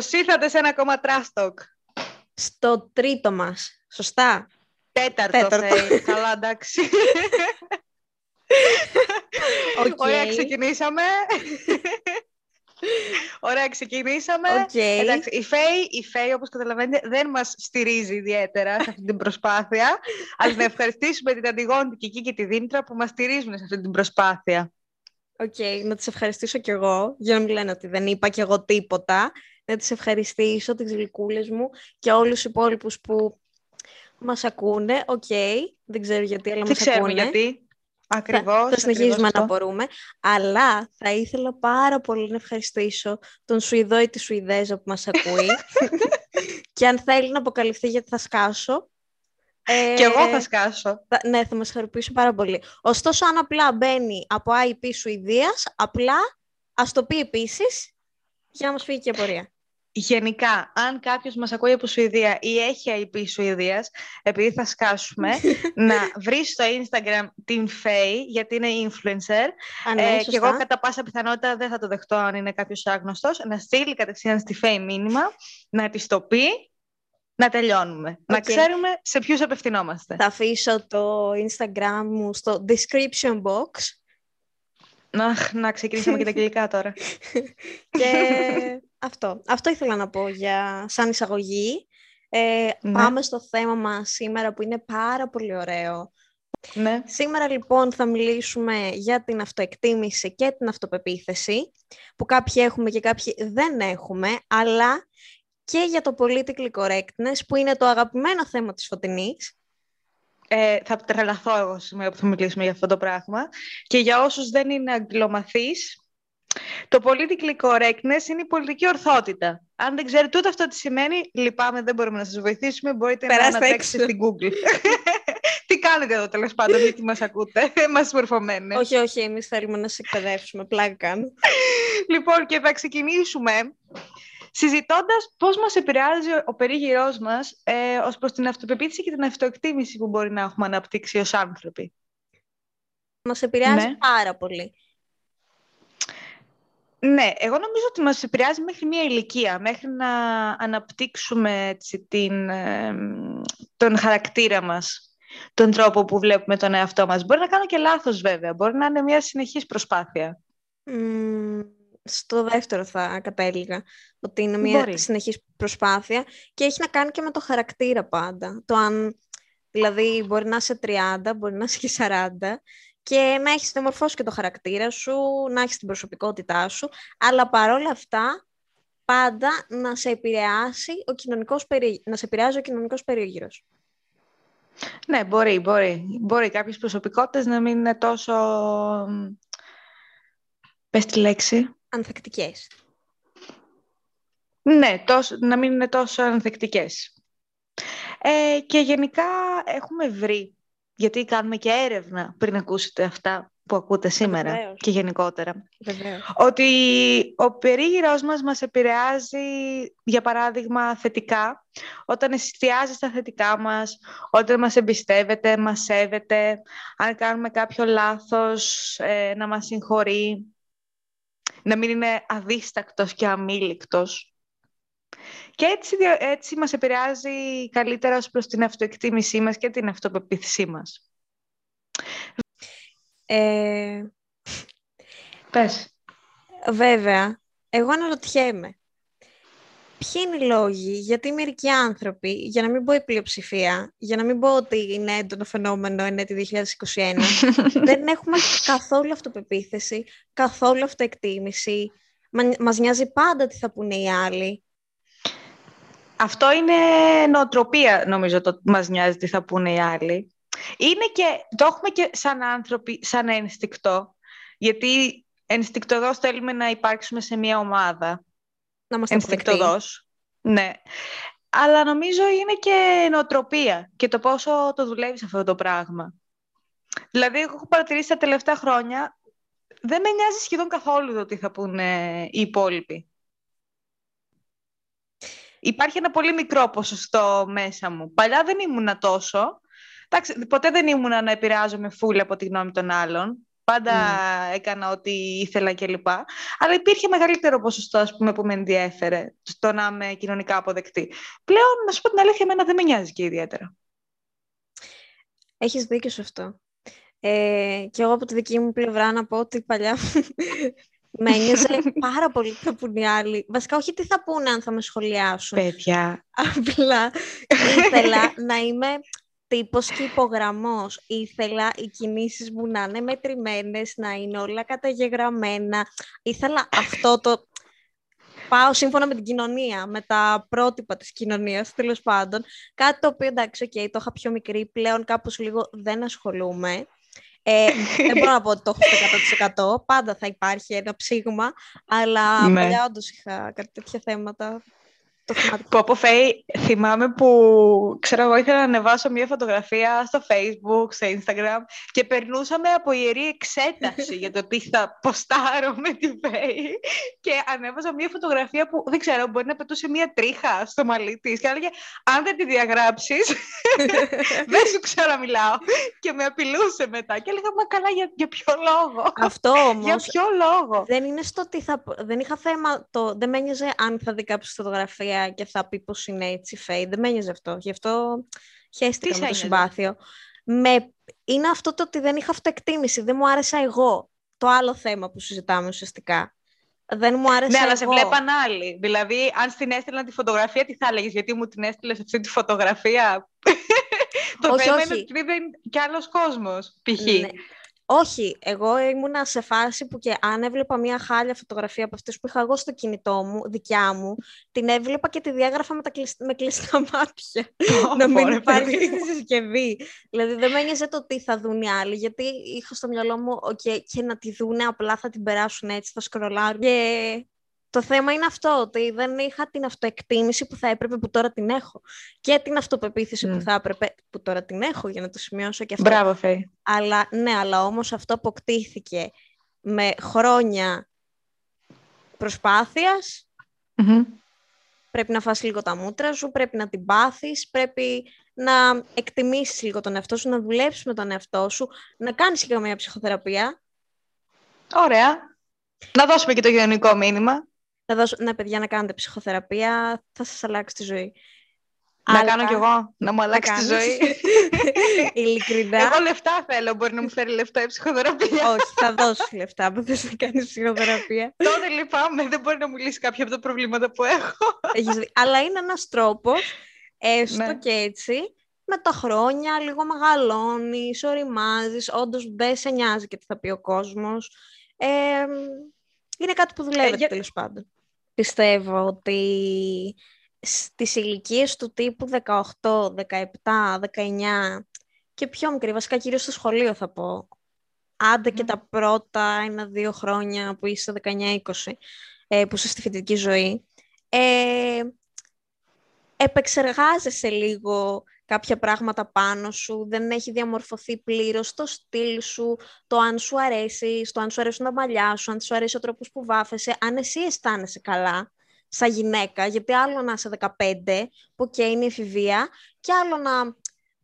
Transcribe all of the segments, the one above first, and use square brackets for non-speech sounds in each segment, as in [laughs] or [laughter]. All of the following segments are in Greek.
Καλώς ήρθατε σε ένα ακόμα Trash Talk. Στο τρίτο μας. Σωστά. Τέταρτο, Τέταρτο. Θεή. Καλά, εντάξει. Οκ. Ωραία, ξεκινήσαμε. Ωραία, ξεκινήσαμε. Οκ. Εντάξει, η Φέη, η Φέη, όπως καταλαβαίνετε, δεν μας στηρίζει ιδιαίτερα σε αυτή την προσπάθεια. Αλλά να ευχαριστήσουμε την Αντιγόνη, την Κική και τη Δήμητρα που μας στηρίζουν σε αυτή την προσπάθεια. Οκ, να τις ευχαριστήσω κι εγώ, για να μην λένε ότι δεν είπα κι εγώ τίποτα. Να τις ευχαριστήσω, τις γλυκούλες μου και όλους τους υπόλοιπους που μας ακούνε. Οκ, δεν ξέρω γιατί, αλλά Δεν μας ξέρουμε ακούνε. γιατί. Θα, Ακριβώς. θα συνεχίζουμε ακριβώς να αυτό. μπορούμε. Αλλά θα ήθελα πάρα πολύ να ευχαριστήσω τον Σουηδό ή τη Σουηδέζα που μας ακούει. [laughs] και αν θέλει να αποκαλυφθεί γιατί θα σκάσω. ε, Και εγώ θα σκάσω. θα- Ναι, θα μας χαροποιήσει πάρα πολύ. Ωστόσο, αν απλά μπαίνει από IP Σουηδίας, απλά ας το πει επίσης για να μας φύγει και η απορία. Γενικά, αν κάποιος μας ακούει από Σουηδία ή έχει IP Σουηδίας, επειδή θα σκάσουμε, [laughs] να βρει στο Instagram την Faye, γιατί είναι influencer. Α, ναι, ε, και σωστά. εγώ κατά πάσα πιθανότητα δεν θα το δεχτώ αν είναι κάποιος άγνωστος. Να στείλει κατευθείαν στη Faye μήνυμα, να της το πει, να τελειώνουμε. Να Οκ. ξέρουμε σε ποιους απευθυνόμαστε. Θα αφήσω το Instagram μου στο description box Να, να ξεκινήσουμε και τα [laughs] αγγλικά τώρα. και αυτό. Αυτό ήθελα να πω για σαν εισαγωγή. Ε, Ναι. Πάμε στο θέμα μας σήμερα που είναι πάρα πολύ ωραίο. ναι. Σήμερα λοιπόν θα μιλήσουμε για την αυτοεκτίμηση και την αυτοπεποίθηση, που κάποιοι έχουμε και κάποιοι δεν έχουμε, αλλά και για το political correctness, που είναι το αγαπημένο θέμα της Φωτεινής. Ε, θα τρελαθώ εγώ σήμερα που θα μιλήσουμε για αυτό το πράγμα. Και για όσους δεν είναι αγγλομαθείς, το political correctness είναι η πολιτική ορθότητα. Αν δεν ξέρετε ούτε αυτό τι σημαίνει, λυπάμαι, δεν μπορούμε να σας βοηθήσουμε. Μπορείτε Περάστε να ανατρέξετε έξω. στην Google. [laughs] τι κάνετε εδώ τέλος πάντων, γιατί μας ακούτε, [laughs] μας μορφωμένες. Όχι, όχι, εμείς θέλουμε να σε εκπαιδεύσουμε, πλάκα κάνω. [laughs] Λοιπόν, και θα ξεκινήσουμε συζητώντας πώς μας επηρεάζει ο περίγυρός μας ε, ως προς την αυτοπεποίθηση και την αυτοεκτίμηση που μπορεί να έχουμε αναπτύξει ως άνθρωποι. Μας επηρεάζει Ναι. πάρα πολύ. Ναι, εγώ νομίζω ότι μας επηρεάζει μέχρι μία ηλικία, μέχρι να αναπτύξουμε έτσι, την, ε, τον χαρακτήρα μας, τον τρόπο που βλέπουμε τον εαυτό μας. Μπορεί να κάνω και λάθος βέβαια, μπορεί να είναι μια συνεχής προσπάθεια. Μμμ, στο δεύτερο θα κατέληγα, ότι είναι μια Μπορεί. συνεχής προσπάθεια και έχει να κάνει και με το χαρακτήρα πάντα. Το αν, δηλαδή, μπορεί να είσαι 30, μπορεί να είσαι και 40 και να έχεις διαμορφώσει και το χαρακτήρα σου, να έχεις την προσωπικότητά σου, αλλά παρόλα αυτά πάντα να σε επηρεάσει ο κοινωνικός περί... να σε επηρεάζει ο κοινωνικός περίγυρος. Ναι, μπορεί, μπορεί. Μπορεί κάποιες προσωπικότητες να μην είναι τόσο... μ, Πες τη λέξη. Ανθεκτικές. Ναι, τόσο, να μην είναι τόσο ανθεκτικές. Ε, και γενικά έχουμε βρει, γιατί κάνουμε και έρευνα πριν ακούσετε αυτά που ακούτε σήμερα βεβαίως. και γενικότερα, Βεβαίως. ότι ο περίγυρός μας μας επηρεάζει, για παράδειγμα, θετικά, όταν εστιάζει στα θετικά μας, όταν μας εμπιστεύεται, μας σέβεται, αν κάνουμε κάποιο λάθος, ε, να μας συγχωρεί, να μην είναι αδίστακτος και αμήλικτος. Και έτσι, δια- έτσι μας επηρεάζει καλύτερα ως προς την αυτοεκτίμησή μας και την αυτοπεποίθησή μας. Ε, Πες. Βέβαια, εγώ αναρωτιέμαι. Ποιοι είναι οι λόγοι, γιατί μερικοί άνθρωποι, για να μην πω η πλειοψηφία, για να μην πω ότι είναι έντονο φαινόμενο εν έτη 2021, δεν έχουμε καθόλου αυτοπεποίθηση, καθόλου αυτοεκτίμηση. Μα- Μας νοιάζει πάντα τι θα πούνε οι άλλοι. Αυτό είναι νοοτροπία, νομίζω, το μας νοιάζει τι θα πούνε οι άλλοι. Είναι και, το έχουμε και σαν άνθρωποι, σαν ένστικτο, γιατί ενστικτοδός θέλουμε να υπάρξουμε σε μια ομάδα. Να μας αποδεκτεί. Ενστικτοδός. Ναι. Αλλά νομίζω είναι και νοοτροπία και το πόσο το δουλεύεις αυτό το πράγμα. Δηλαδή, εγώ έχω παρατηρήσει τα τελευταία χρόνια, δεν με νοιάζει σχεδόν καθόλου το τι θα πούνε οι υπόλοιποι. Υπάρχει ένα πολύ μικρό ποσοστό μέσα μου. Παλιά δεν ήμουνα τόσο. Εντάξει, ποτέ δεν ήμουνα να επηρεάζομαι φούλα από τη γνώμη των άλλων. Πάντα έκανα ό,τι ήθελα κλπ. Αλλά υπήρχε μεγαλύτερο ποσοστό, ας πούμε, που με ενδιέφερε στο να είμαι κοινωνικά αποδεκτή. Πλέον, να σου πω την αλήθεια, εμένα δεν με νοιάζει και ιδιαίτερα. Έχεις δίκιο σε αυτό. Ε, και εγώ από τη δική μου πλευρά να πω ότι παλιά με ένιωσε [laughs] πάρα πολύ θα πούνε οι άλλοι. Βασικά, όχι τι θα πούνε αν θα με σχολιάσουν. Παιδιά. Απλά ήθελα [laughs] να είμαι τύπος και υπογραμμός. Ήθελα οι κινήσεις μου να είναι μετρημένες, να είναι όλα καταγεγραμμένα. Ήθελα αυτό το... Πάω σύμφωνα με την κοινωνία, με τα πρότυπα της κοινωνίας, τέλος πάντων. Κάτι το οποίο, εντάξει, okay, το είχα πιο μικρή, πλέον κάπως λίγο δεν ασχολούμαι. Ε, δεν μπορώ [laughs] να πω ότι το έχω 100%. Πάντα θα υπάρχει ένα ψήγμα, αλλά ναι. παλιά όντως είχα κάτι τέτοια θέματα που από Φέη, θυμάμαι που, ξέρω εγώ, ήθελα να ανεβάσω μια φωτογραφία στο Facebook, στο Instagram και περνούσαμε από ιερή εξέταση για το τι θα ποστάρω με τη Φέη και ανέβαζα μια φωτογραφία που, δεν ξέρω, μπορεί να πετούσε μια τρίχα στο μαλλί της και έλεγε αν δεν τη διαγράψεις, [laughs] δεν σου ξαναμιλάω. Και με απειλούσε μετά και έλεγα, μα καλά, για, για ποιο λόγο; Αυτό όμως, για ποιο λόγο; Δεν είναι στο τι θα... Δεν είχα θέμα, το, δεν με ένοιαζε αν θα δει κάποιο φωτογραφία και θα πει πως είναι έτσι φέι. Δεν με ένοιαζε αυτό. Γι' αυτό χαίστηκα με το συμπάθειο. Με... Είναι αυτό το ότι δεν είχα αυτοεκτίμηση. Δεν μου άρεσα εγώ. Το άλλο θέμα που συζητάμε ουσιαστικά. Δεν μου άρεσε. Ναι, αλλά εγώ. σε βλέπαν άλλοι. Δηλαδή, αν στην έστειλαν τη φωτογραφία, τι θα έλεγες, Γιατί μου την έστειλες αυτή τη φωτογραφία; [laughs] το όχι, θέμα όχι. είναι ότι είναι κι άλλος κόσμος, π.χ. Ναι. Όχι, εγώ ήμουνα σε φάση που και αν έβλεπα μια χάλια φωτογραφία από αυτές που είχα εγώ στο κινητό μου, δικιά μου, την έβλεπα και τη διάγραφα με, τα με κλειστά [laughs] μάτια. να μην υπάρχει στη [laughs] συσκευή. δηλαδή δεν με ένοιαζε το τι θα δουν οι άλλοι, γιατί είχα στο μυαλό μου okay, και να τη δούνε απλά θα την περάσουν έτσι, θα σκρολάρουν. Και το θέμα είναι αυτό, ότι δεν είχα την αυτοεκτίμηση που θα έπρεπε που τώρα την έχω. Και την αυτοπεποίθηση που θα έπρεπε που τώρα την έχω, για να το σημειώσω και αυτό. Μπράβο, Φέη. Αλλά, ναι, αλλά όμως αυτό αποκτήθηκε με χρόνια προσπάθειας. Πρέπει να φας λίγο τα μούτρα σου, πρέπει να την πάθεις, πρέπει να εκτιμήσεις λίγο τον εαυτό σου, να δουλέψεις με τον εαυτό σου, να κάνεις και μια ψυχοθεραπεία. Ωραία. Να δώσουμε και το γενικό μήνυμα θα δώσω, ναι παιδιά να κάνετε ψυχοθεραπεία, θα σας αλλάξει τη ζωή. Να Αλλά... κάνω κι εγώ, να μου αλλάξει τη ζωή. [laughs] Ειλικρινά. Εγώ λεφτά θέλω, μπορεί να μου φέρει λεφτά η ψυχοθεραπεία. Όχι, θα δώσει λεφτά που θες να κάνεις ψυχοθεραπεία. [laughs] Τότε λυπάμαι, δεν μπορεί να μου λύσει κάποια από τα προβλήματα που έχω. Αλλά είναι ένας τρόπος, έστω ναι. και έτσι, με τα χρόνια λίγο μεγαλώνεις, οριμάζεις, όντως δεν σε νοιάζει και τι θα πει ο κόσμος. Ε, είναι κάτι που δουλεύει ε, για... τέλος πάντων πιστεύω ότι στις ηλικίες του τύπου 18, 17, 19 και πιο μικρή, βασικά κυρίως στο σχολείο θα πω, άντε και τα πρώτα ένα-δύο χρόνια που είσαι 19-20, ε, που είσαι στη φοιτητική ζωή, ε, επεξεργάζεσαι λίγο κάποια πράγματα πάνω σου, δεν έχει διαμορφωθεί πλήρως το στυλ σου, το αν σου αρέσει, το αν σου αρέσουν τα μαλλιά σου, αν σου αρέσει ο τρόπος που βάφεσαι, αν εσύ αισθάνεσαι καλά σαν γυναίκα, γιατί άλλο να είσαι 15, που και είναι η εφηβεία, και άλλο να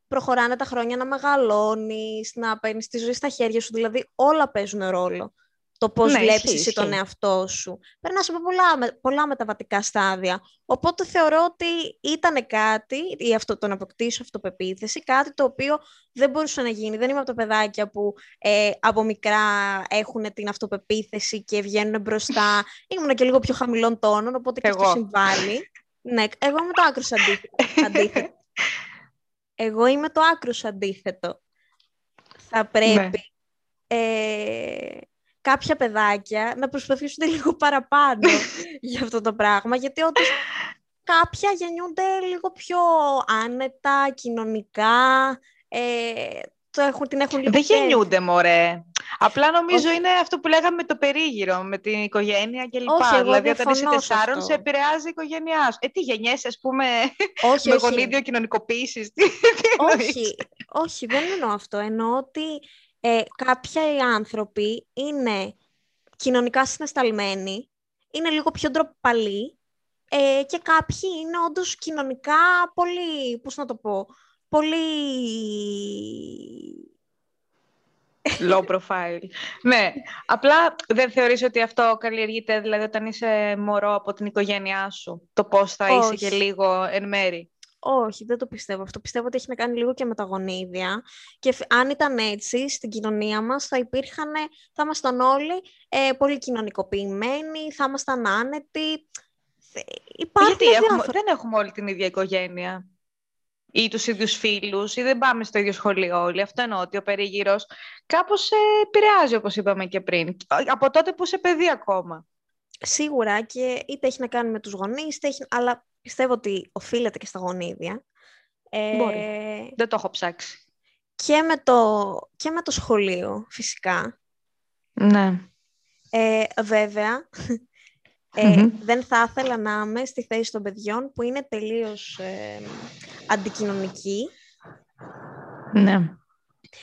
προχωράνε τα χρόνια να μεγαλώνεις, να παίρνεις τη ζωή στα χέρια σου, δηλαδή όλα παίζουν ρόλο το πώς ναι, βλέπεις εσύ τον εαυτό σου. Περνάς από πολλά, πολλά μεταβατικά στάδια. Οπότε θεωρώ ότι ήταν κάτι, ή αυτό, το να αποκτήσω αυτοπεποίθηση, κάτι το οποίο δεν μπορούσε να γίνει. Δεν είμαι από τα παιδάκια που ε, από μικρά έχουν την αυτοπεποίθηση και βγαίνουν μπροστά. [laughs] Ήμουν και λίγο πιο χαμηλών τόνων, οπότε και αυτό συμβάλλει. ναι, εγώ είμαι το άκρος [laughs] αντίθετο. εγώ είμαι το άκρος αντίθετο. Θα ναι. πρέπει... Ε, κάποια παιδάκια να προσπαθήσουν [laughs] λίγο παραπάνω [laughs] για αυτό το πράγμα, γιατί όντως κάποια γεννιούνται λίγο πιο άνετα, κοινωνικά, ε, το έχουν, την έχουν λίγο Δεν γεννιούνται, μωρέ. Απλά νομίζω είναι αυτό που λέγαμε με το περίγυρο, με την οικογένεια κλπ. Όχι, δηλαδή, όταν είσαι τεσσάρων, σε επηρεάζει η οικογένειά σου. Ε, τι γενιέσαι, ας πούμε, [laughs] όχι, με όχι. γονίδιο κοινωνικοποίησης. όχι, όχι, δεν εννοώ αυτό. Εννοώ ότι ε, κάποιοι άνθρωποι είναι κοινωνικά συναισθαλμένοι, είναι λίγο πιο ντροπαλοί ε, και κάποιοι είναι όντως κοινωνικά πολύ, πώς να το πω, πολύ [laughs] Low profile. ναι, απλά δεν θεωρείς ότι αυτό καλλιεργείται, δηλαδή όταν είσαι μωρό από την οικογένειά σου, το πώς θα είσαι και λίγο εν μέρη; Όχι, δεν το πιστεύω αυτό. Πιστεύω ότι έχει να κάνει λίγο και με τα γονίδια. Και αν ήταν έτσι, στην κοινωνία μας θα υπήρχαν, θα ήμασταν όλοι ε, πολύ κοινωνικοποιημένοι, θα ήμασταν άνετοι. Υπάρχουν Γιατί έχουμε, δεν έχουμε όλη την ίδια οικογένεια ή τους ίδιους φίλους ή δεν πάμε στο ίδιο σχολείο όλοι. Αυτό εννοώ ότι ο περίγυρος κάπως σε επηρεάζει όπως είπαμε και πριν. Από τότε που είσαι παιδί ακόμα. Σίγουρα και είτε έχει να κάνει με τους γονείς, έχει... αλλά πιστεύω ότι οφείλεται και στα γονίδια. Ε... Μπορεί. Δεν το έχω ψάξει. Και με το, και με το σχολείο, φυσικά. Ναι. Ε, βέβαια, ε, δεν θα ήθελα να είμαι στη θέση των παιδιών που είναι τελείως ε, αντικοινωνικοί. Ναι.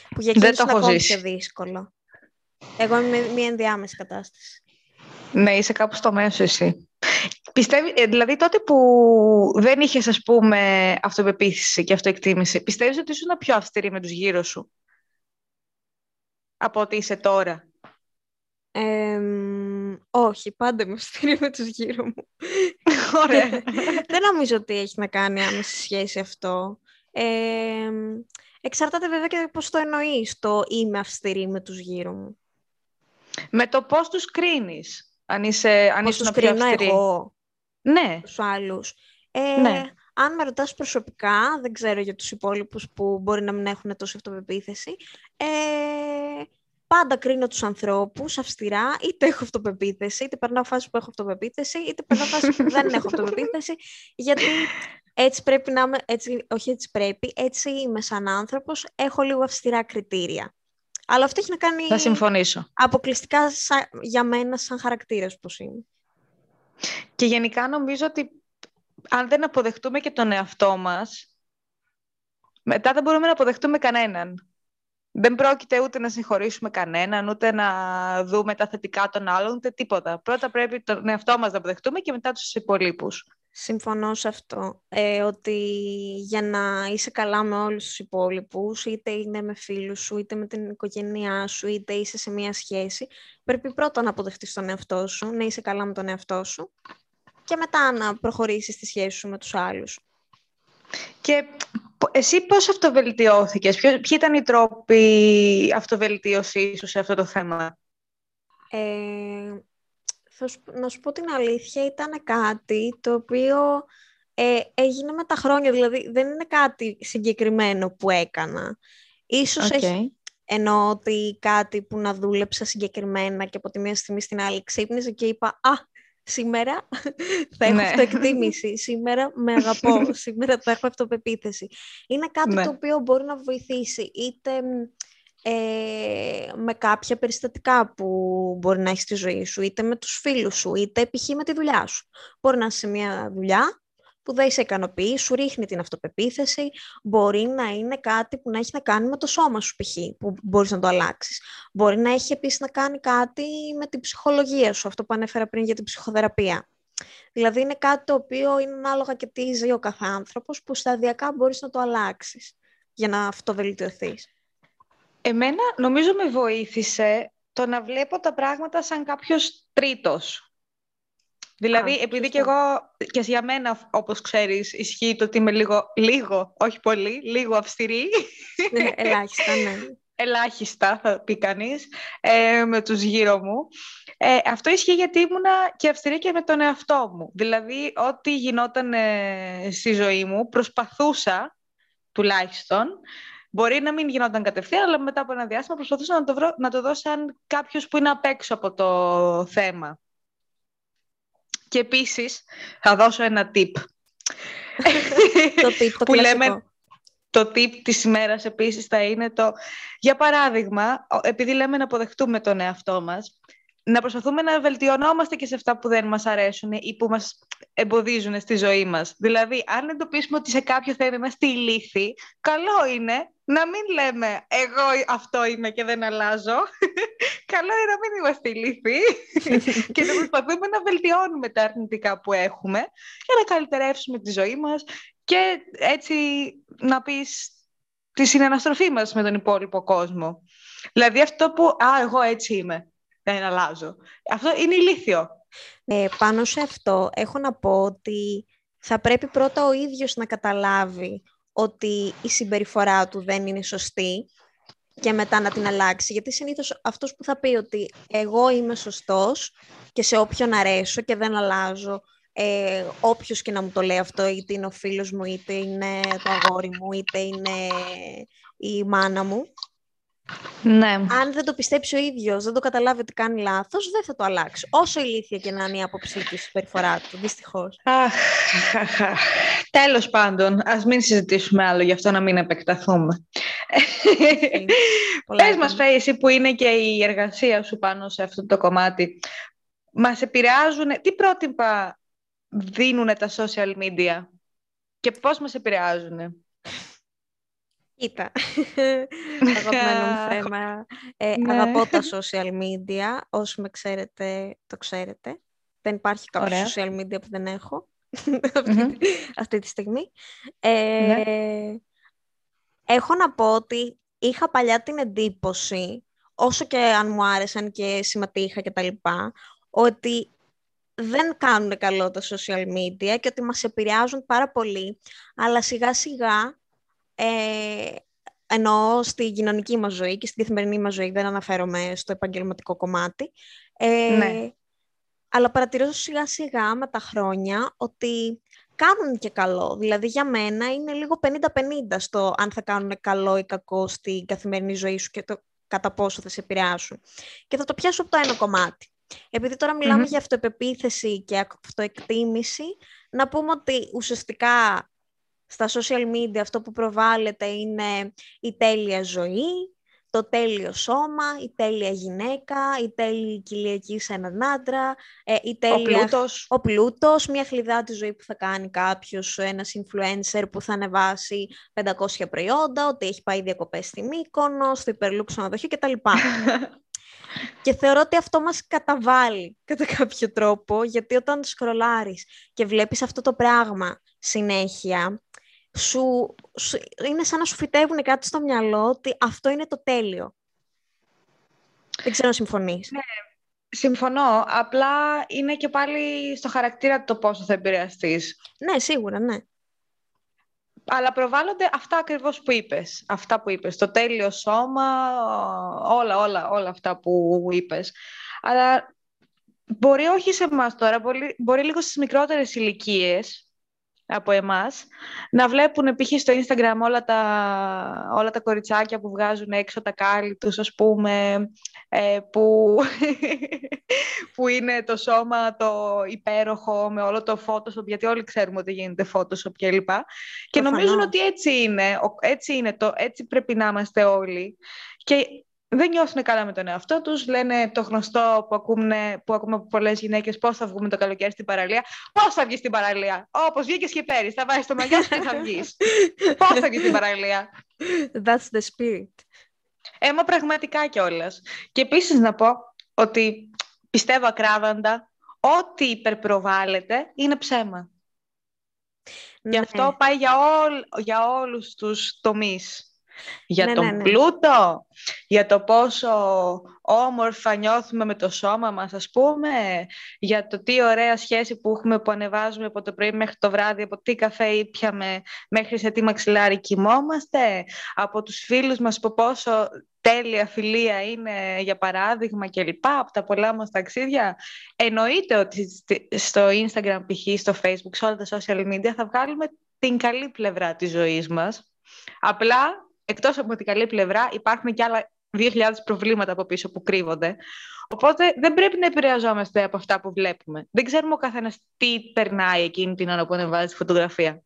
Που για εκείνους είναι ακόμη πιο δύσκολο. Εγώ είμαι μια ενδιάμεση κατάσταση. Ναι, είσαι κάπου στο μέσο εσύ. Πιστεύει, ε, δηλαδή τότε που δεν είχες ας πούμε αυτοπεποίθηση και αυτοεκτίμηση, πιστεύεις ότι ήσουν πιο αυστηρή με τους γύρω σου από ότι είσαι τώρα; Ε, όχι, πάντα είμαι αυστηρή με τους γύρω μου. [laughs] Ωραία. [laughs] δεν νομίζω ότι έχει να κάνει άμεση σχέση αυτό. Ε, εξαρτάται βέβαια και πώς το εννοείς το είμαι αυστηρή με τους γύρω μου. Με το πώς τους κρίνεις. Αν είσαι, αν πώς τους κρίνω εγώ. Ναι. Τους άλλους. Ε, ναι. Αν με ρωτάς προσωπικά, δεν ξέρω για τους υπόλοιπους που μπορεί να μην έχουν τόσο αυτοπεποίθηση, ε, πάντα κρίνω τους ανθρώπους αυστηρά, είτε έχω αυτοπεποίθηση, είτε περνάω φάση που έχω αυτοπεποίθηση, είτε περνάω φάση που δεν έχω αυτοπεποίθηση, γιατί έτσι πρέπει να είμαι, έτσι, όχι έτσι πρέπει, έτσι είμαι σαν άνθρωπος, έχω λίγο αυστηρά κριτήρια. Αλλά αυτό έχει να κάνει... Θα συμφωνήσω. Αποκλειστικά για μένα σαν χαρακτήρας πώς είναι. Και γενικά νομίζω ότι αν δεν αποδεχτούμε και τον εαυτό μας, μετά δεν μπορούμε να αποδεχτούμε κανέναν. Δεν πρόκειται ούτε να συγχωρήσουμε κανέναν, ούτε να δούμε τα θετικά των άλλων, ούτε τίποτα. Πρώτα πρέπει τον εαυτό μας να αποδεχτούμε και μετά τους υπολείπους. Συμφωνώ σε αυτό, ε, ότι για να είσαι καλά με όλους τους υπόλοιπους, είτε είναι με φίλους σου, είτε με την οικογένειά σου, είτε είσαι σε μία σχέση, πρέπει πρώτα να αποδεχτείς τον εαυτό σου, να είσαι καλά με τον εαυτό σου και μετά να προχωρήσεις τη σχέση σου με τους άλλους. Και εσύ πώς αυτοβελτιώθηκες, ποιοι ήταν οι τρόποι αυτοβελτίωσής σου σε αυτό το θέμα; Ε, θα σου, να σου πω την αλήθεια, ήταν κάτι το οποίο ε, έγινε με τα χρόνια, δηλαδή δεν είναι κάτι συγκεκριμένο που έκανα. Ίσως okay. έχει, εννοώ ότι κάτι που να δούλεψα συγκεκριμένα και από τη μία στιγμή στην άλλη ξύπνησα και είπα «Α, σήμερα [laughs] θα έχω ναι. αυτοεκτίμηση, σήμερα με αγαπώ, [laughs] σήμερα θα έχω αυτοπεποίθηση». Είναι κάτι ναι. το οποίο μπορεί να βοηθήσει είτε ε, με κάποια περιστατικά που μπορεί να έχεις στη ζωή σου, είτε με τους φίλους σου, είτε π.χ. με τη δουλειά σου. Μπορεί να είσαι σε μια δουλειά που δεν σε ικανοποιεί, σου ρίχνει την αυτοπεποίθηση, μπορεί να είναι κάτι που να έχει να κάνει με το σώμα σου π.χ. που μπορείς να το αλλάξεις. Μπορεί να έχει επίσης να κάνει κάτι με την ψυχολογία σου, αυτό που ανέφερα πριν για την ψυχοθεραπεία. Δηλαδή είναι κάτι το οποίο είναι ανάλογα και τι ζει ο κάθε άνθρωπος που σταδιακά μπορείς να το αλλάξεις για να αυτοβελτιωθείς. Εμένα νομίζω με βοήθησε το να βλέπω τα πράγματα σαν κάποιος τρίτος. Δηλαδή, επειδή και εγώ, και για μένα, όπως ξέρεις, ισχύει το ότι είμαι λίγο, λίγο, όχι πολύ, λίγο αυστηρή. Ναι, ελάχιστα, ναι. [laughs] Ελάχιστα, θα πει κανείς, ε, με τους γύρω μου. Ε, αυτό ισχύει γιατί ήμουνα και αυστηρή και με τον εαυτό μου. Δηλαδή, ό,τι γινόταν ε, στη ζωή μου, προσπαθούσα, τουλάχιστον, Μπορεί να μην γινόταν κατευθείαν, αλλά μετά από ένα διάστημα προσπαθούσα να το, βρω, να το δω σαν κάποιος που είναι απ' έξω από το θέμα. Και επίσης, θα δώσω ένα tip. το tip, το [laughs] που λέμε, το tip της ημέρας επίσης θα είναι το... Για παράδειγμα, επειδή λέμε να αποδεχτούμε τον εαυτό μας, να προσπαθούμε να βελτιωνόμαστε και σε αυτά που δεν μας αρέσουν ή που μας εμποδίζουν στη ζωή μας. Δηλαδή, αν εντοπίσουμε ότι σε κάποιο θέμα είμαστε ηλίθιοι, καλό είναι να μην λέμε εγώ αυτό είμαι και δεν αλλάζω. [laughs] καλό είναι να μην είμαστε ηλίθιοι [laughs] και να προσπαθούμε να βελτιώνουμε τα αρνητικά που έχουμε για να καλυτερεύσουμε τη ζωή μας και έτσι να πεις τη συναναστροφή μας με τον υπόλοιπο κόσμο. Δηλαδή αυτό που, α, εγώ έτσι είμαι, δεν αλλάζω. Αυτό είναι ηλίθιο. Ε, πάνω σε αυτό έχω να πω ότι θα πρέπει πρώτα ο ίδιος να καταλάβει ότι η συμπεριφορά του δεν είναι σωστή και μετά να την αλλάξει. Γιατί συνήθως αυτός που θα πει ότι εγώ είμαι σωστός και σε όποιον αρέσω και δεν αλλάζω, ε, όποιος και να μου το λέει αυτό, είτε είναι ο φίλος μου, είτε είναι το αγόρι μου, είτε είναι η μάνα μου, ναι. Αν δεν το πιστέψει ο ίδιος, δεν το καταλάβει ότι κάνει λάθος, δεν θα το αλλάξει. Όσο ηλίθια και να είναι η άποψή του, η συμπεριφορά του, δυστυχώς. Τέλος πάντων, ας μην συζητήσουμε άλλο, γι' αυτό να μην επεκταθούμε. Πες μας, Φέη, εσύ που είναι και η εργασία σου πάνω σε αυτό το κομμάτι, μας επηρεάζουν, τι πρότυπα δίνουν τα social media και πώς μας επηρεάζουν. Κοίτα, [laughs] αγαπημένο μου θέμα. Ε, ναι. Αγαπώ τα [laughs] social media. Όσοι με ξέρετε, το ξέρετε. Δεν υπάρχει κάποιο social media που δεν έχω [laughs] αυτή, τη στιγμή. Ε, ναι. Έχω να πω ότι είχα παλιά την εντύπωση, όσο και αν μου άρεσαν και συμμετείχα και τα λοιπά, ότι δεν κάνουν καλό τα social media και ότι μας επηρεάζουν πάρα πολύ, αλλά σιγά σιγά ε, εννοώ στη κοινωνική μας ζωή και στην καθημερινή μας ζωή, δεν αναφέρομαι στο επαγγελματικό κομμάτι. Ε, ναι. Αλλά παρατηρώ σιγά σιγά με τα χρόνια ότι κάνουν και καλό. Δηλαδή για μένα είναι λίγο 50-50 στο αν θα κάνουν καλό ή κακό στην καθημερινή ζωή σου και το κατά πόσο θα σε επηρεάσουν. Και θα το πιάσω από το ένα κομμάτι. Επειδή τώρα για αυτοεπεποίθηση και αυτοεκτίμηση, να πούμε ότι ουσιαστικά στα social media αυτό που προβάλλεται είναι η τέλεια ζωή, το τέλειο σώμα, η τέλεια γυναίκα, η τέλεια κοιλιακή σε έναν άντρα, ε, η τέλεια... ο, πλούτος. ο πλούτος, μια χλιδάτη ζωή που θα κάνει κάποιος, ένας influencer που θα ανεβάσει 500 προϊόντα, ότι έχει πάει διακοπές στη Μύκονο, στο υπερλούξ ξενοδοχείο κτλ. [laughs] και θεωρώ ότι αυτό μας καταβάλει κατά κάποιο τρόπο, γιατί όταν σκρολάρεις και βλέπεις αυτό το πράγμα συνέχεια, σου, είναι σαν να σου φυτεύουν κάτι στο μυαλό ότι αυτό είναι το τέλειο. Δεν ξέρω αν συμφωνείς; Ναι, συμφωνώ. Απλά είναι και πάλι στο χαρακτήρα το πόσο θα επηρεαστείς. Ναι, σίγουρα, ναι. Αλλά προβάλλονται αυτά ακριβώς που είπες. Αυτά που είπες. Το τέλειο σώμα, όλα, όλα, όλα αυτά που είπες. Αλλά μπορεί όχι σε εμάς τώρα, μπορεί, μπορεί λίγο στις μικρότερες ηλικίες από εμάς, να βλέπουν π.χ. στο Instagram όλα τα, όλα τα κοριτσάκια που βγάζουν έξω τα κάλλη τους, ας πούμε, ε, που, [laughs] που είναι το σώμα το υπέροχο με όλο το Photoshop, γιατί όλοι ξέρουμε ότι γίνεται Photoshop κλπ. Και νομίζουν ότι έτσι είναι, έτσι είναι το, έτσι πρέπει να είμαστε όλοι. Και δεν νιώθουν καλά με τον εαυτό τους, λένε το γνωστό που ακούμε, που ακούμε από πολλές γυναίκες πώς θα βγούμε το καλοκαίρι στην παραλία. Πώς θα βγεις στην παραλία, όπως βγήκες και πέρυσι, θα βάζεις το μαγιό και θα βγεις. [laughs] πώς θα βγεις στην παραλία; That's the spirit. Έμα πραγματικά κιόλας. Και επίσης να πω ότι πιστεύω ακράδαντα ό,τι υπερπροβάλλεται είναι ψέμα. Ναι. Και αυτό πάει για, ό, για όλους τους τομείς για ναι, τον ναι, ναι. πλούτο, για το πόσο όμορφα νιώθουμε με το σώμα μας, ας πούμε, για το τι ωραία σχέση που έχουμε που ανεβάζουμε από το πρωί μέχρι το βράδυ, από τι καφέ ήπιαμε μέχρι σε τι μαξιλάρι κοιμόμαστε, από τους φίλους μας που πόσο τέλεια φιλία είναι για παράδειγμα και λοιπά, από τα πολλά μας ταξίδια. Εννοείται ότι στο Instagram, π.χ. στο Facebook, σε όλα τα social media θα βγάλουμε την καλή πλευρά της ζωής μας. Απλά εκτός από την καλή πλευρά υπάρχουν και άλλα 2.000 προβλήματα από πίσω που κρύβονται. Οπότε δεν πρέπει να επηρεαζόμαστε από αυτά που βλέπουμε. Δεν ξέρουμε ο καθένας τι περνάει εκείνη την ώρα που ανεβάζει τη φωτογραφία.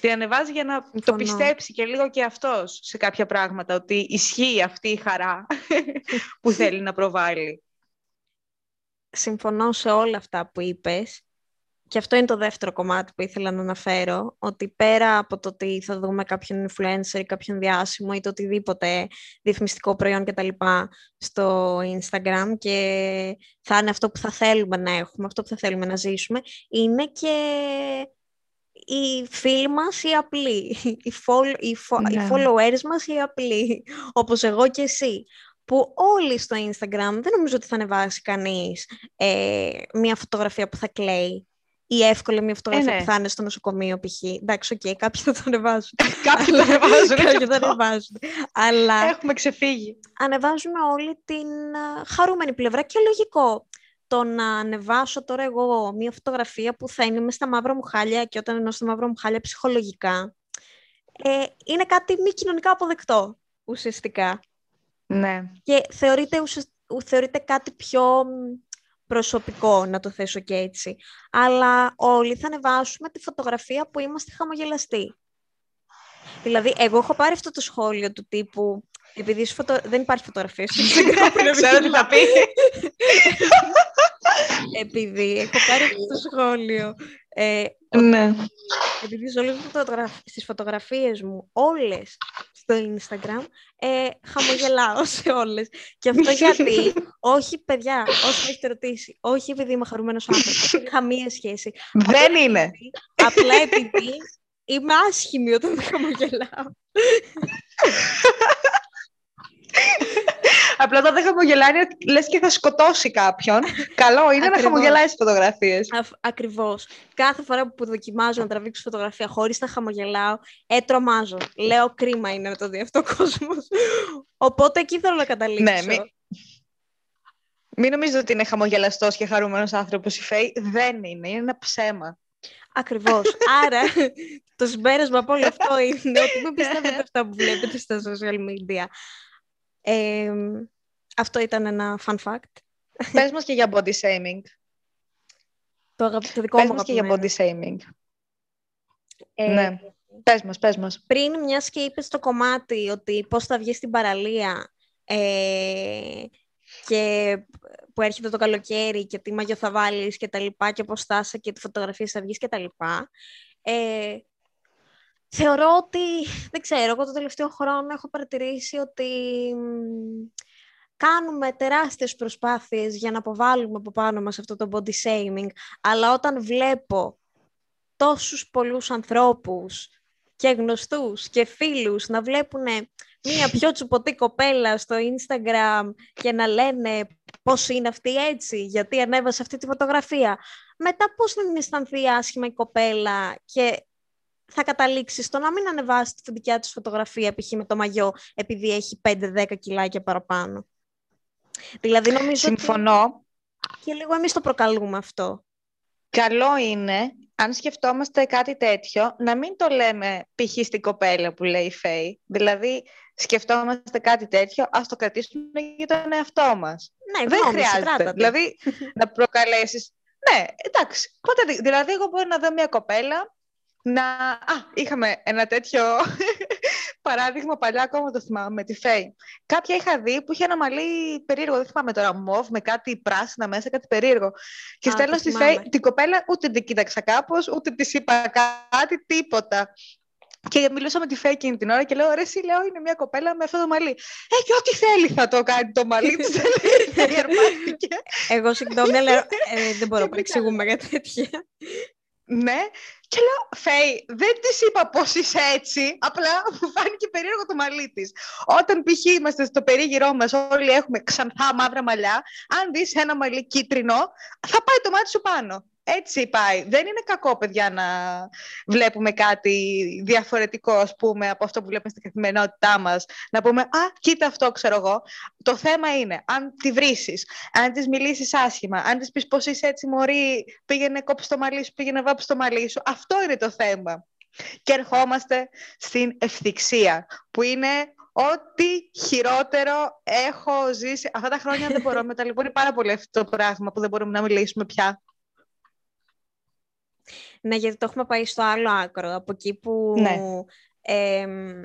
Την ανεβάζει για να το πιστέψει και λίγο και αυτός σε κάποια πράγματα, ότι ισχύει αυτή η χαρά [laughs] που θέλει να προβάλλει. Συμφωνώ σε όλα αυτά που είπες και αυτό είναι το δεύτερο κομμάτι που ήθελα να αναφέρω, ότι πέρα από το ότι θα δούμε κάποιον influencer ή κάποιον διάσημο ή το οτιδήποτε διαφημιστικό προϊόν κτλ. στο Instagram και θα είναι αυτό που θα θέλουμε να έχουμε, αυτό που θα θέλουμε να ζήσουμε, είναι και οι φίλοι μας οι απλοί, οι, follow, οι, οι Ναι. followers μας οι απλοί, όπως εγώ και εσύ. Που όλοι στο Instagram δεν νομίζω ότι θα ανεβάσει κανείς ε, μια φωτογραφία που θα κλαίει ή εύκολα μια φωτογραφία ναι. που θα είναι στο νοσοκομείο π.χ. Εντάξει, οκ, κάποιοι θα το ανεβάσουν. [laughs] Κάποιοι το ανεβάζουν. Κάποιοι και θα αυτό. ανεβάσουν. Αλλά Έχουμε ξεφύγει. ανεβάζουμε όλη την α, χαρούμενη πλευρά και λογικό. Το να ανεβάσω τώρα εγώ μια φωτογραφία που θα είναι μες στα μαύρα μου χάλια και όταν εννοώ στα μαύρα μου χάλια ψυχολογικά, ε, είναι κάτι μη κοινωνικά αποδεκτό ουσιαστικά. Ναι. Και θεωρείται, ουσιασ- ου- θεωρείται κάτι πιο μ, προσωπικό, να το θέσω και έτσι. Αλλά όλοι θα ανεβάσουμε τη φωτογραφία που είμαστε χαμογελαστοί. Δηλαδή, εγώ έχω πάρει αυτό το σχόλιο του τύπου, επειδή είσαι φωτο... δεν υπάρχει φωτογραφία στο [laughs] Instagram που να μην Ξέρω τι θα πει. [laughs] επειδή έχω πάρει αυτό το σχόλιο, ε, Ναι. επειδή σε όλες τις, φωτογραφ... στις φωτογραφίες μου, όλες στο Instagram, ε, χαμογελάω σε όλες. Και αυτό [laughs] γιατί, όχι παιδιά, όσοι με έχετε ρωτήσει, όχι επειδή είμαι χαρούμενος άνθρωπος, καμία σχέση. Δεν είναι. Απλά επειδή είμαι άσχημη όταν δεν [laughs] χαμογελάω. [laughs] Απλά όταν δεν χαμογελάει, λες και θα σκοτώσει κάποιον. [laughs] Καλό είναι να Ακριβώς. χαμογελάει στις φωτογραφίες. Αφ- Ακριβώς. Κάθε φορά που δοκιμάζω να τραβήξω φωτογραφία χωρίς να χαμογελάω, ε, τρομάζω. Λέω κρίμα είναι να το δει αυτό ο κόσμος. [laughs] Οπότε εκεί θέλω να καταλήξω. Ναι, μη- Μην νομίζετε ότι είναι χαμογελαστός και χαρούμενος άνθρωπος η Φέη. Δεν είναι. Είναι ένα ψέμα. Ακριβώς. [laughs] Άρα, το συμπέρασμα από όλο αυτό είναι ότι μην πιστεύετε αυτά που βλέπετε στα social media. Ε, αυτό ήταν ένα fun fact. Πες μας και για body shaming. [laughs] Το, αγαπη- το δικό Πες μου μας και για αγαπημένο. body shaming. Ε, Ναι. Πες μας, πες μας. πριν μιας και είπες στο κομμάτι ότι πώς θα βγεις στην παραλία ε, και που έρχεται το καλοκαίρι και τι μαγιό θα βάλεις και τα λοιπά και πώς θα είσαι και τι φωτογραφίες θα βγεις και τα λοιπά. Ε, θεωρώ ότι, δεν ξέρω, εγώ το τελευταίο χρόνο έχω παρατηρήσει ότι μ, κάνουμε τεράστιες προσπάθειες για να αποβάλουμε από πάνω μας αυτό το body shaming, αλλά όταν βλέπω τόσους πολλούς ανθρώπους και γνωστούς και φίλους να βλέπουν μία πιο τσουποτή κοπέλα στο Instagram και να λένε πώς είναι αυτή έτσι, γιατί ανέβασε αυτή τη φωτογραφία. Μετά πώς να μην αισθανθεί άσχημα η κοπέλα και θα καταλήξεις στο να μην ανεβάσεις τη δικιά της φωτογραφία π.χ. με το μαγιό επειδή έχει 5-10 κιλάκια παραπάνω. Δηλαδή νομίζω Συμφωνώ. ότι και λίγο εμείς το προκαλούμε αυτό. Καλό είναι, αν σκεφτόμαστε κάτι τέτοιο, να μην το λέμε π.χ. στην κοπέλα που λέει η Φέη. Δηλαδή, σκεφτόμαστε κάτι τέτοιο, ας το κρατήσουμε για τον εαυτό μας. Ναι, Δεν γνώμη σου, χρειάζεται. κράτατε. Δηλαδή, [laughs] να προκαλέσεις... Ναι, εντάξει. Πότε, δι- δηλαδή, εγώ μπορώ να δω μια κοπέλα να... Α, είχαμε ένα τέτοιο [laughs] παράδειγμα παλιά, ακόμα το θυμάμαι, με τη Φέη. Κάποια είχα δει που είχε ένα μαλλί περίεργο, δεν θυμάμαι τώρα, μοβ, με κάτι πράσινα μέσα, κάτι περίεργο. Και Α, στέλνω το στη θυμάμαι. Φέη, την κοπέλα ούτε την κοίταξα κάπως, ούτε της είπα κάτι, τίποτα. Και μιλούσα με τη Φέη εκείνη την ώρα και λέω: Ρε, εσύ λέω, είναι μια κοπέλα με αυτό το μαλλί. Ε, και ό,τι θέλει θα το κάνει το μαλλί [laughs] της. Δεν διαρπάστηκε. Εγώ συγγνώμη, αλλά ε, δεν μπορώ να Και παρεξηγούμε για τέτοια. Ναι. Και λέω, Φέη, δεν της είπα πώ είσαι έτσι. Απλά μου φάνηκε περίεργο το μαλλί της. Όταν π.χ. είμαστε στο περίγυρό μας, όλοι έχουμε ξανθά μαύρα μαλλιά. Αν δεις ένα μαλλί κίτρινο, θα πάει το μάτι σου πάνω. Έτσι πάει. Δεν είναι κακό, παιδιά, να βλέπουμε κάτι διαφορετικό, ας πούμε, από αυτό που βλέπουμε στην καθημερινότητά μας. Να πούμε, α, κοίτα αυτό, ξέρω εγώ. Το θέμα είναι, αν τη βρήσεις, αν της μιλήσεις άσχημα, αν της πεις πώς είσαι έτσι, μωρή, πήγαινε κόψει το μαλλί σου, πήγαινε βάψει το μαλλί σου. Αυτό είναι το θέμα. Και ερχόμαστε στην ευθυξία, που είναι ό,τι χειρότερο έχω ζήσει. Αυτά τα χρόνια δεν μπορώ, [laughs] με ταλαιπωρεί πάρα πολύ αυτό το πράγμα που δεν μπορούμε να μιλήσουμε πια. Ναι, γιατί το έχουμε πάει στο άλλο άκρο, από εκεί που Ναι. εμ,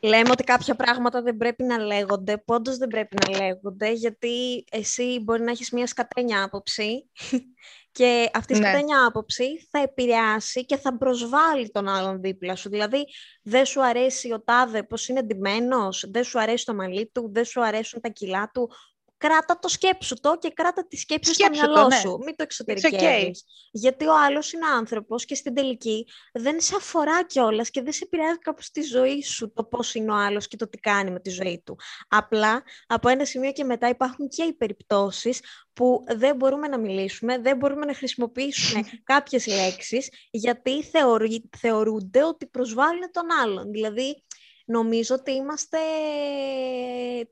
λέμε ότι κάποια πράγματα δεν πρέπει να λέγονται, που όντως δεν πρέπει να λέγονται, γιατί εσύ μπορεί να έχεις μια σκατένια άποψη [laughs] και αυτή η Ναι. σκατένια άποψη θα επηρεάσει και θα προσβάλλει τον άλλον δίπλα σου. Δηλαδή, δεν σου αρέσει ο τάδε πώς είναι ντυμένος, δεν σου αρέσει το μαλλί του, δεν σου αρέσουν τα κιλά του, κράτα το σκέψου το και κράτα τη σκέψη Σκέψου στο το, μυαλό ναι. σου. Μην το εξωτερικεύεις. Γιατί ο άλλος είναι άνθρωπος και στην τελική δεν σε αφορά κιόλας και δεν σε επηρεάζει κάπου στη ζωή σου το πώς είναι ο άλλος και το τι κάνει με τη ζωή του. Απλά από ένα σημείο και μετά υπάρχουν και οι περιπτώσεις που δεν μπορούμε να μιλήσουμε, δεν μπορούμε να χρησιμοποιήσουμε [laughs] κάποιες λέξεις γιατί θεωρεί, θεωρούνται ότι προσβάλλουν τον άλλον. Δηλαδή, νομίζω ότι είμαστε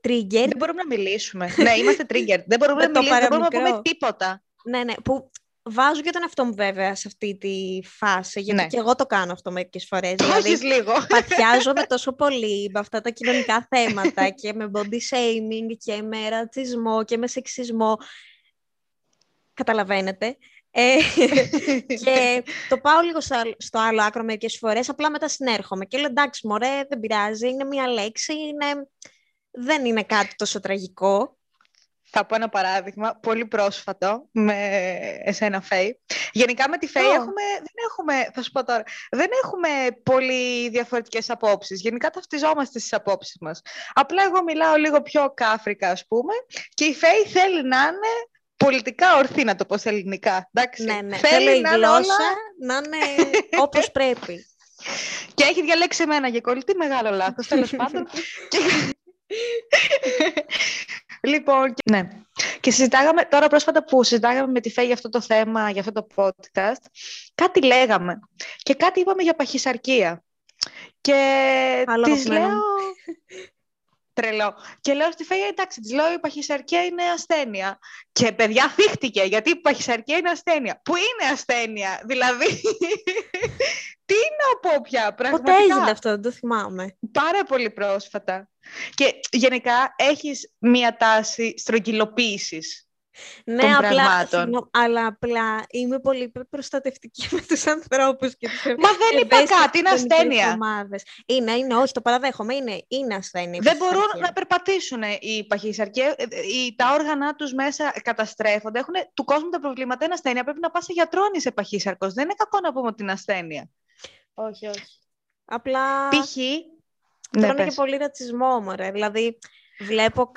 triggered. Δεν μπορούμε να μιλήσουμε. ναι, είμαστε triggered. Δεν μπορούμε Με να το μιλήσουμε, δεν μπορούμε να παραμικρό. πούμε τίποτα. Ναι, ναι, που βάζω και τον εαυτό μου βέβαια σε αυτή τη φάση, γιατί Ναι. και εγώ το κάνω αυτό μερικές φορές. Το δηλαδή, έχεις λίγο. παθιάζομαι τόσο πολύ με αυτά τα κοινωνικά θέματα και με body shaming και με ρατσισμό και με σεξισμό. Καταλαβαίνετε. Ε, [laughs] και το πάω λίγο στο, άλλο- στο άλλο άκρο μερικές φορές, απλά μετά συνέρχομαι και λέω εντάξει μωρέ, δεν πειράζει, είναι μία λέξη, είναι... δεν είναι κάτι τόσο τραγικό. Θα πω ένα παράδειγμα, πολύ πρόσφατο, με εσένα, Φέη. Γενικά με τη Φέη Ω. έχουμε, δεν έχουμε, θα σου πω τώρα, δεν έχουμε πολύ διαφορετικές απόψεις. Γενικά ταυτιζόμαστε στις απόψεις μας. Απλά εγώ μιλάω λίγο πιο κάφρικα, ας πούμε, και η Φέη θέλει να είναι πολιτικά ορθή, να το πω σε ελληνικά. Εντάξει. Ναι, ναι. Θέλει Θέλω η να είναι γλώσσα όλα- να είναι όπως πρέπει. [laughs] Και έχει διαλέξει εμένα για κολλητή, μεγάλο λάθος, τέλος [laughs] πάντων. Και- λοιπόν, και- ναι. Και συζητάγαμε, τώρα πρόσφατα που συζητάγαμε με τη Φέη για αυτό το θέμα, για αυτό το podcast, κάτι λέγαμε και κάτι είπαμε για παχυσαρκία. Και Άλλο της αγαπημένο λέω... [laughs] μου. Τρελό. Και λέω στη Φέη, εντάξει, της λέω η παχυσαρκία είναι ασθένεια. Και παιδιά θύχτηκε, γιατί η παχυσαρκία είναι ασθένεια. Που είναι ασθένεια, δηλαδή. [laughs] Τι να πω πια, πραγματικά. Πότε έγινε αυτό, δεν το θυμάμαι. Πάρα πολύ πρόσφατα. Και γενικά έχεις μία τάση στρογγυλοποίησης. Ναι, των απλά, πραγμάτων. συγγνώμη, αλλά απλά είμαι πολύ προστατευτική [laughs] με τους ανθρώπους και τις Μα δεν είπα ευαίσθητες κάτι, είναι κοινωνικές ασθένεια. ομάδες. Είναι, είναι, όχι, το παραδέχομαι, είναι, είναι ασθένεια. η Δεν μπορούν παχυσαρκία. να περπατήσουν οι παχυσαρκία. ε, οι- Τα όργανα τους μέσα καταστρέφονται. Έχουν του κόσμου τα προβλήματα. Είναι ασθένεια. Πρέπει να πας σε γιατρό αν είσαι παχύσαρκος. Δεν είναι κακό να πούμε ότι είναι ασθένεια. Όχι, όχι. Απλά Π.χ. Ναι, τρώνε και πες. πολύ ρατσισμό, μωρέ. Δηλαδή, βλέπω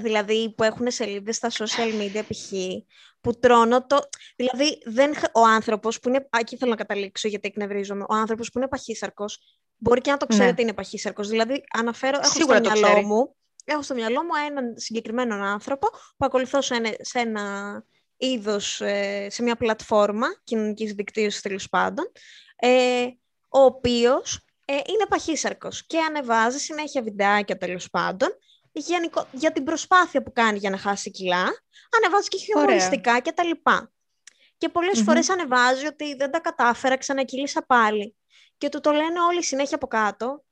δηλαδή, που έχουν σελίδες στα social media π.χ. που τρώνε το... Δηλαδή, δεν... χ- ο άνθρωπος που είναι... Α, εκεί θέλω να καταλήξω γιατί εκνευρίζομαι. Ο άνθρωπος που είναι παχύσαρκος μπορεί και να το ξέρει Ναι. ότι είναι παχύσαρκος. Δηλαδή, αναφέρω, έχω Σίγουρα στο το μυαλό ξέρει. μου έχω στο μυαλό μου έναν συγκεκριμένο άνθρωπο που ακολουθώ σε ένα, σε ένα είδος, ε, σε μια πλατφόρμα κοινωνικής δικτύωσης τέλος πάντων, ε, ο οποίος ε, είναι παχύσαρκος και ανεβάζει συνέχεια βιντεάκια τέλος πάντων γενικο- για την προσπάθεια που κάνει για να χάσει κιλά, ανεβάζει και χιουμοριστικά και τα λοιπά. Και πολλες Μμμ. φορές ανεβάζει ότι δεν τα κατάφερα, ξανακύλησα πάλι. Και του το λένε όλοι συνέχεια από κάτω.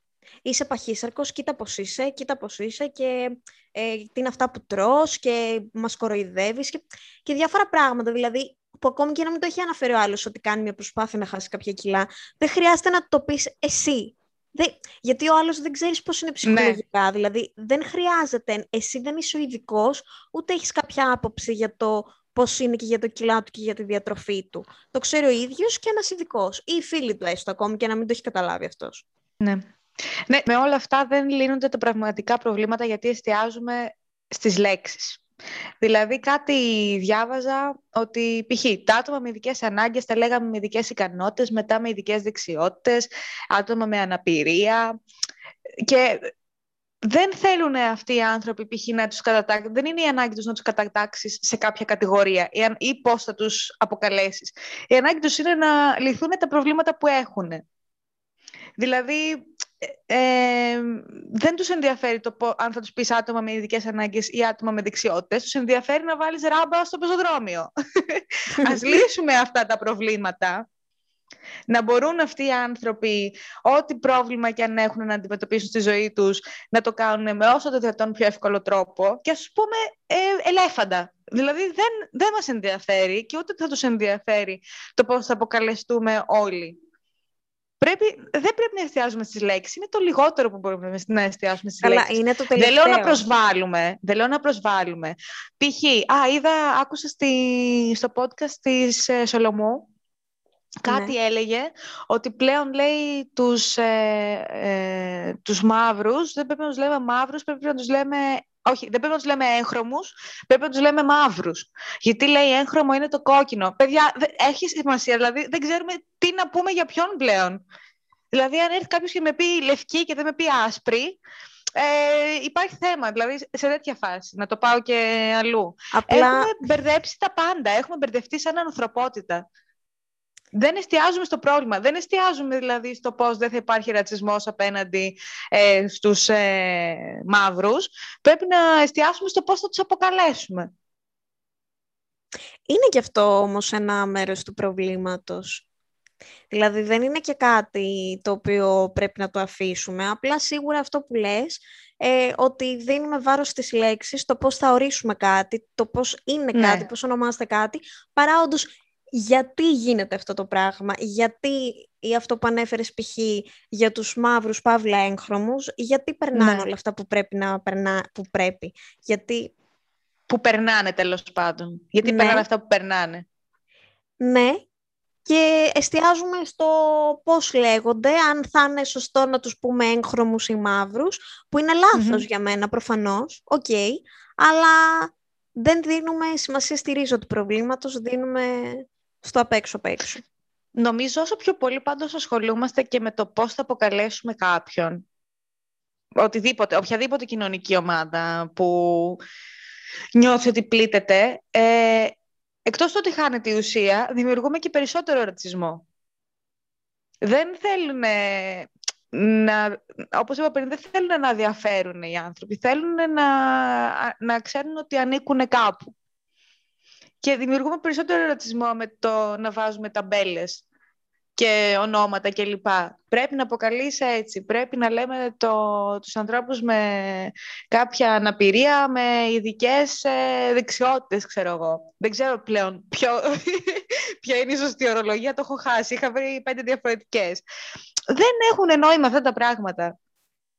Είσαι παχύσαρκος, κοίτα πώς είσαι, κοίτα πώς είσαι και ε, τι είναι αυτά που τρως και μας κοροϊδεύεις και, και διάφορα πράγματα. Δηλαδή, που ακόμη και να μην το έχει αναφέρει ο άλλος ότι κάνει μια προσπάθεια να χάσει κάποια κιλά, δεν χρειάζεται να το πεις εσύ. Δεν, γιατί ο άλλος δεν ξέρεις πώς είναι ψυχολογικά. Δηλαδή, δεν χρειάζεται, εσύ δεν είσαι ο ειδικός, ούτε έχεις κάποια άποψη για το πώς είναι και για το κιλά του και για τη διατροφή του. Το ξέρει ο ίδιος και ένας ειδικός. ή οι φίλοι του έστω ακόμη και να μην το έχει καταλάβει αυτός. Ναι. ναι, με όλα αυτά δεν λύνονται τα πραγματικά προβλήματα γιατί εστιάζουμε στις λέξεις. Δηλαδή κάτι διάβαζα ότι π.χ. τα άτομα με ειδικές ανάγκες τα λέγαμε με ειδικές ικανότητες, μετά με ειδικές δεξιότητες, άτομα με αναπηρία και δεν θέλουν αυτοί οι άνθρωποι π.χ. να τους κατατάξουν, δεν είναι η ανάγκη τους να τους κατατάξεις σε κάποια κατηγορία ή, αν- ή πώς θα τους αποκαλέσεις. Η ανάγκη τους είναι να λυθούν τα προβλήματα που έχουν. Δηλαδή, ε, ε, δεν τους ενδιαφέρει το πο- αν θα τους πεις άτομα με ειδικές ανάγκες ή άτομα με δεξιότητες. Τους ενδιαφέρει να βάλεις ράμπα στο πεζοδρόμιο. [laughs] Ας λύσουμε αυτά τα προβλήματα. Να μπορούν αυτοί οι άνθρωποι, ό,τι πρόβλημα και αν έχουν να αντιμετωπίσουν στη ζωή τους, να το κάνουν με όσο το δυνατόν πιο εύκολο τρόπο και ας πούμε ε, ελέφαντα. Δηλαδή δεν, δεν μας ενδιαφέρει και ούτε θα τους ενδιαφέρει το πώς θα αποκαλεστούμε όλοι. Πρέπει, δεν πρέπει να εστιάζουμε στις λέξεις. Είναι το λιγότερο που μπορούμε να εστιάσουμε στις Καλά, λέξεις. είναι το Δεν τελευταίο. λέω να προσβάλλουμε. Δεν λέω να προσβάλλουμε. Π.χ. Α, είδα, άκουσα στη, στο podcast της ε, Σολομού κάτι Ναι. έλεγε ότι πλέον λέει τους, ε, ε, τους μαύρους, δεν πρέπει να τους λέμε μαύρους, πρέπει να τους λέμε όχι, δεν πρέπει να τους λέμε έγχρωμους, πρέπει να τους λέμε μαύρους. Γιατί λέει έγχρωμο είναι το κόκκινο. Παιδιά, έχει σημασία, δηλαδή δεν ξέρουμε τι να πούμε για ποιον πλέον. Δηλαδή, αν έρθει κάποιος και με πει λευκή και δεν με πει άσπρη, ε, υπάρχει θέμα, δηλαδή σε τέτοια φάση, να το πάω και αλλού. Απλά... Έχουμε μπερδέψει τα πάντα, έχουμε μπερδευτεί σαν ανθρωπότητα. Δεν εστιάζουμε στο πρόβλημα, δεν εστιάζουμε δηλαδή στο πώς δεν θα υπάρχει ρατσισμός απέναντι ε, στους ε, μαύρους. Πρέπει να εστιάσουμε στο πώς θα τους αποκαλέσουμε. Είναι και αυτό όμως ένα μέρος του προβλήματος. Δηλαδή δεν είναι και κάτι το οποίο πρέπει να το αφήσουμε. Απλά σίγουρα αυτό που λες, ε, ότι δίνουμε βάρος στις λέξεις, το πώς θα ορίσουμε κάτι, το πώς είναι ναι. κάτι, πώς ονομάζεται κάτι, παρά όντως γιατί γίνεται αυτό το πράγμα, γιατί ή αυτό που ανέφερες π.χ. για τους μαύρους παύλα έγχρωμους, γιατί περνάνε ναι. όλα αυτά που πρέπει να περνά, που πρέπει, γιατί... Που περνάνε τέλος πάντων, γιατί ναι. περνάνε αυτά που περνάνε. Ναι, και εστιάζουμε στο πώς λέγονται, αν θα είναι σωστό να τους πούμε έγχρωμους ή μαύρους, που είναι για μένα προφανώς, OK, okay, αλλά δεν δίνουμε σημασία στη ρίζα του προβλήματος, δίνουμε στο απ' έξω έξω. Νομίζω όσο πιο πολύ πάντως ασχολούμαστε και με το πώς θα αποκαλέσουμε κάποιον. Οτιδήποτε, οποιαδήποτε κοινωνική ομάδα που νιώθει ότι πλήττεται, ε, εκτός του ότι χάνεται η ουσία, δημιουργούμε και περισσότερο ρατσισμό. Δεν θέλουν να, όπως είπα πριν, δεν θέλουν να διαφέρουν οι άνθρωποι. Θέλουν να, να ξέρουν ότι ανήκουν κάπου. Και δημιουργούμε περισσότερο ερωτισμό με το να βάζουμε ταμπέλες και ονόματα κλπ. Πρέπει να αποκαλείς έτσι. Πρέπει να λέμε το, τους ανθρώπους με κάποια αναπηρία, με ειδικές ε, δεξιότητες, ξέρω εγώ. Δεν ξέρω πλέον ποιο, [laughs] ποια είναι η σωστή ορολογία, το έχω χάσει. Είχα βρει πέντε διαφορετικές. Δεν έχουν νόημα αυτά τα πράγματα.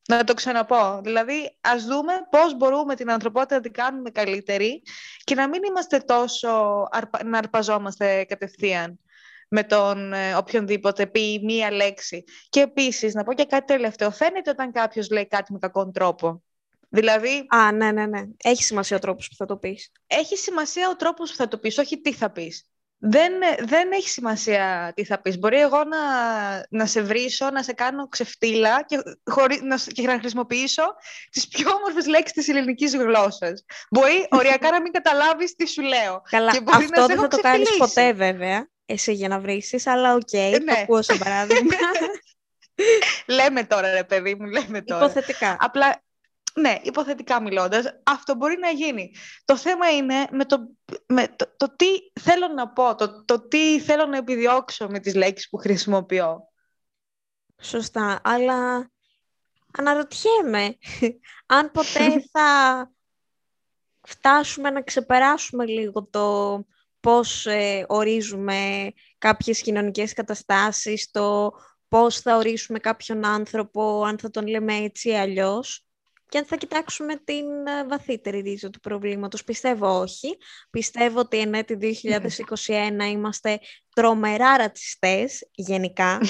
Να το ξαναπώ. Δηλαδή, ας δούμε πώς μπορούμε την ανθρωπότητα να την κάνουμε καλύτερη και να μην είμαστε τόσο, να αρπαζόμαστε κατευθείαν με τον ε, οποιονδήποτε πει μία λέξη. Και επίσης, να πω και κάτι τελευταίο. Φαίνεται όταν κάποιος λέει κάτι με κακόν τρόπο. Δηλαδή... Α, ναι, ναι, ναι. Έχει σημασία ο τρόπος που θα το πεις. Έχει σημασία ο τρόπος που θα το πεις, όχι τι θα πεις δεν, δεν έχει σημασία τι θα πεις. Μπορεί εγώ να, να σε βρίσω, να σε κάνω ξεφτύλα και, χωρί, να, και να χρησιμοποιήσω τις πιο όμορφες λέξεις της ελληνικής γλώσσας. Μπορεί οριακά να μην καταλάβεις τι σου λέω. Καλά, και αυτό δεν θα το κάνεις ποτέ βέβαια, εσύ για να βρίσεις, αλλά OK, okay, το ναι. ακούω σαν παράδειγμα. [laughs] λέμε τώρα ρε παιδί μου, λέμε τώρα. Υποθετικά. Απλά ναι, υποθετικά μιλώντας, αυτό μπορεί να γίνει. Το θέμα είναι με το, με το, το τι θέλω να πω, το, το τι θέλω να επιδιώξω με τις λέξεις που χρησιμοποιώ. Σωστά, αλλά αναρωτιέμαι [laughs] αν ποτέ [laughs] θα φτάσουμε να ξεπεράσουμε λίγο το πώς ε, ορίζουμε κάποιες κοινωνικές καταστάσεις, το πώς θα ορίσουμε κάποιον άνθρωπο, αν θα τον λέμε έτσι ή αλλιώς. Και αν θα κοιτάξουμε την ε, βαθύτερη ρίζα του προβλήματος, πιστεύω όχι. Πιστεύω ότι εν έτη 2021 είμαστε τρομερά ρατσιστές, γενικά.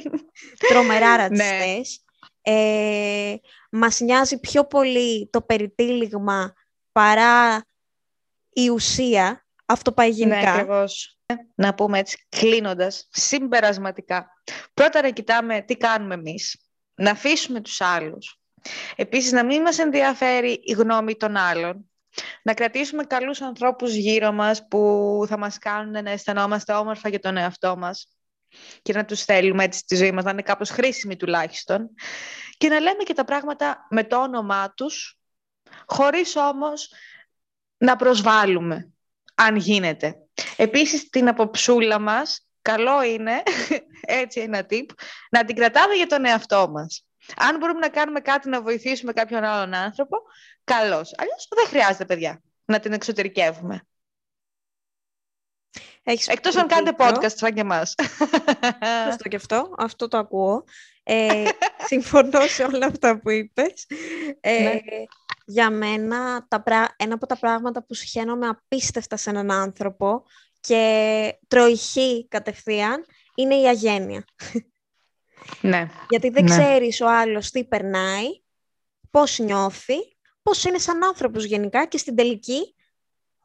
[laughs] τρομερά ναι. ρατσιστές. Ε, μας νοιάζει πιο πολύ το περιτύλιγμα παρά η ουσία. Αυτό πάει ναι, γενικά. Ναι, ακριβώς. Να πούμε έτσι, κλείνοντας, συμπερασματικά. Πρώτα να κοιτάμε τι κάνουμε εμείς. Να αφήσουμε τους άλλους Επίσης, να μην μας ενδιαφέρει η γνώμη των άλλων. Να κρατήσουμε καλούς ανθρώπους γύρω μας που θα μας κάνουν να αισθανόμαστε όμορφα για τον εαυτό μας και να τους θέλουμε έτσι στη ζωή μας, να είναι κάπως χρήσιμοι τουλάχιστον. Και να λέμε και τα πράγματα με το όνομά τους, χωρίς όμως να προσβάλλουμε, αν γίνεται. Επίσης, την αποψούλα μας, καλό είναι, [laughs] έτσι ένα tip, να την κρατάμε για τον εαυτό μας. Αν μπορούμε να κάνουμε κάτι να βοηθήσουμε κάποιον άλλον άνθρωπο, καλώς. Αλλιώς δεν χρειάζεται, παιδιά, να την εξωτερικεύουμε. Έχεις Εκτός αν κάνετε podcast σαν και εμάς. [laughs] Σωστό και αυτό. Αυτό το ακούω. Ε, [laughs] συμφωνώ σε όλα αυτά που είπες. Ε, ναι. Για μένα, τα ένα από τα πράγματα που συχαίνομαι απίστευτα σε έναν άνθρωπο και τροηχεί κατευθείαν είναι η αγένεια. Ναι. Γιατί δεν ναι. ξέρεις ο άλλος τι περνάει, πώς νιώθει, πώς είναι σαν άνθρωπος γενικά και στην τελική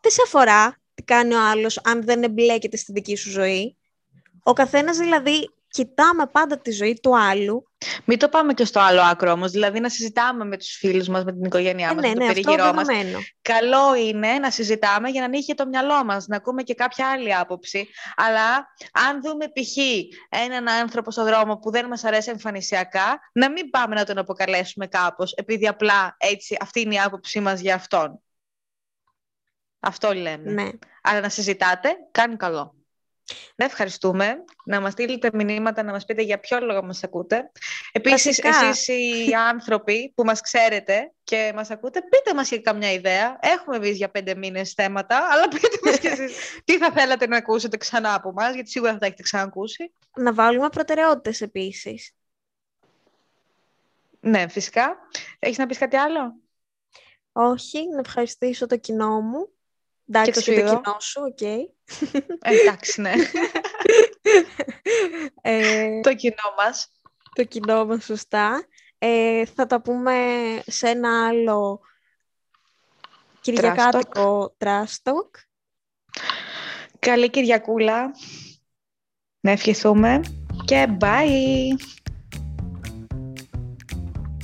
δεν σε αφορά τι κάνει ο άλλος αν δεν εμπλέκεται στη δική σου ζωή. Ο καθένας δηλαδή κοιτάμε πάντα τη ζωή του άλλου. Μην το πάμε και στο άλλο άκρο όμως, δηλαδή να συζητάμε με τους φίλους μας, με την οικογένειά ε, μας, ναι, με το ναι, περίγυρό μας. δεδομένο. Καλό είναι να συζητάμε για να ανοίγει και το μυαλό μας, να ακούμε και κάποια άλλη άποψη. Αλλά αν δούμε π.χ. έναν άνθρωπο στον δρόμο που δεν μας αρέσει εμφανισιακά, να μην πάμε να τον αποκαλέσουμε κάπως, επειδή απλά έτσι αυτή είναι η άποψή μας για αυτόν. Αυτό λέμε. Ναι. Αλλά να συζητάτε, κάνει καλό. Να ευχαριστούμε. Να μας στείλετε μηνύματα, να μας πείτε για ποιο λόγο μας ακούτε. Επίσης, Βασικά. εσείς οι άνθρωποι που μας ξέρετε και μας ακούτε, πείτε μας και καμιά ιδέα. Έχουμε βγει για πέντε μήνες θέματα, αλλά πείτε μας και εσείς τι θα θέλατε να ακούσετε ξανά από μας, γιατί σίγουρα θα τα έχετε ξανακούσει. Να βάλουμε προτεραιότητες επίσης. Ναι, φυσικά. Έχεις να πεις κάτι άλλο; Όχι, να ευχαριστήσω το κοινό μου. Εντάξει, το και, το Σπύρο. κοινό σου, οκ. Ε, εντάξει, ναι. [laughs] ε, το κοινό μας. το κοινό μας, σωστά. Ε, θα τα πούμε σε ένα άλλο κυριακάτικο trash talk. Καλή Κυριακούλα. Να ευχηθούμε και bye!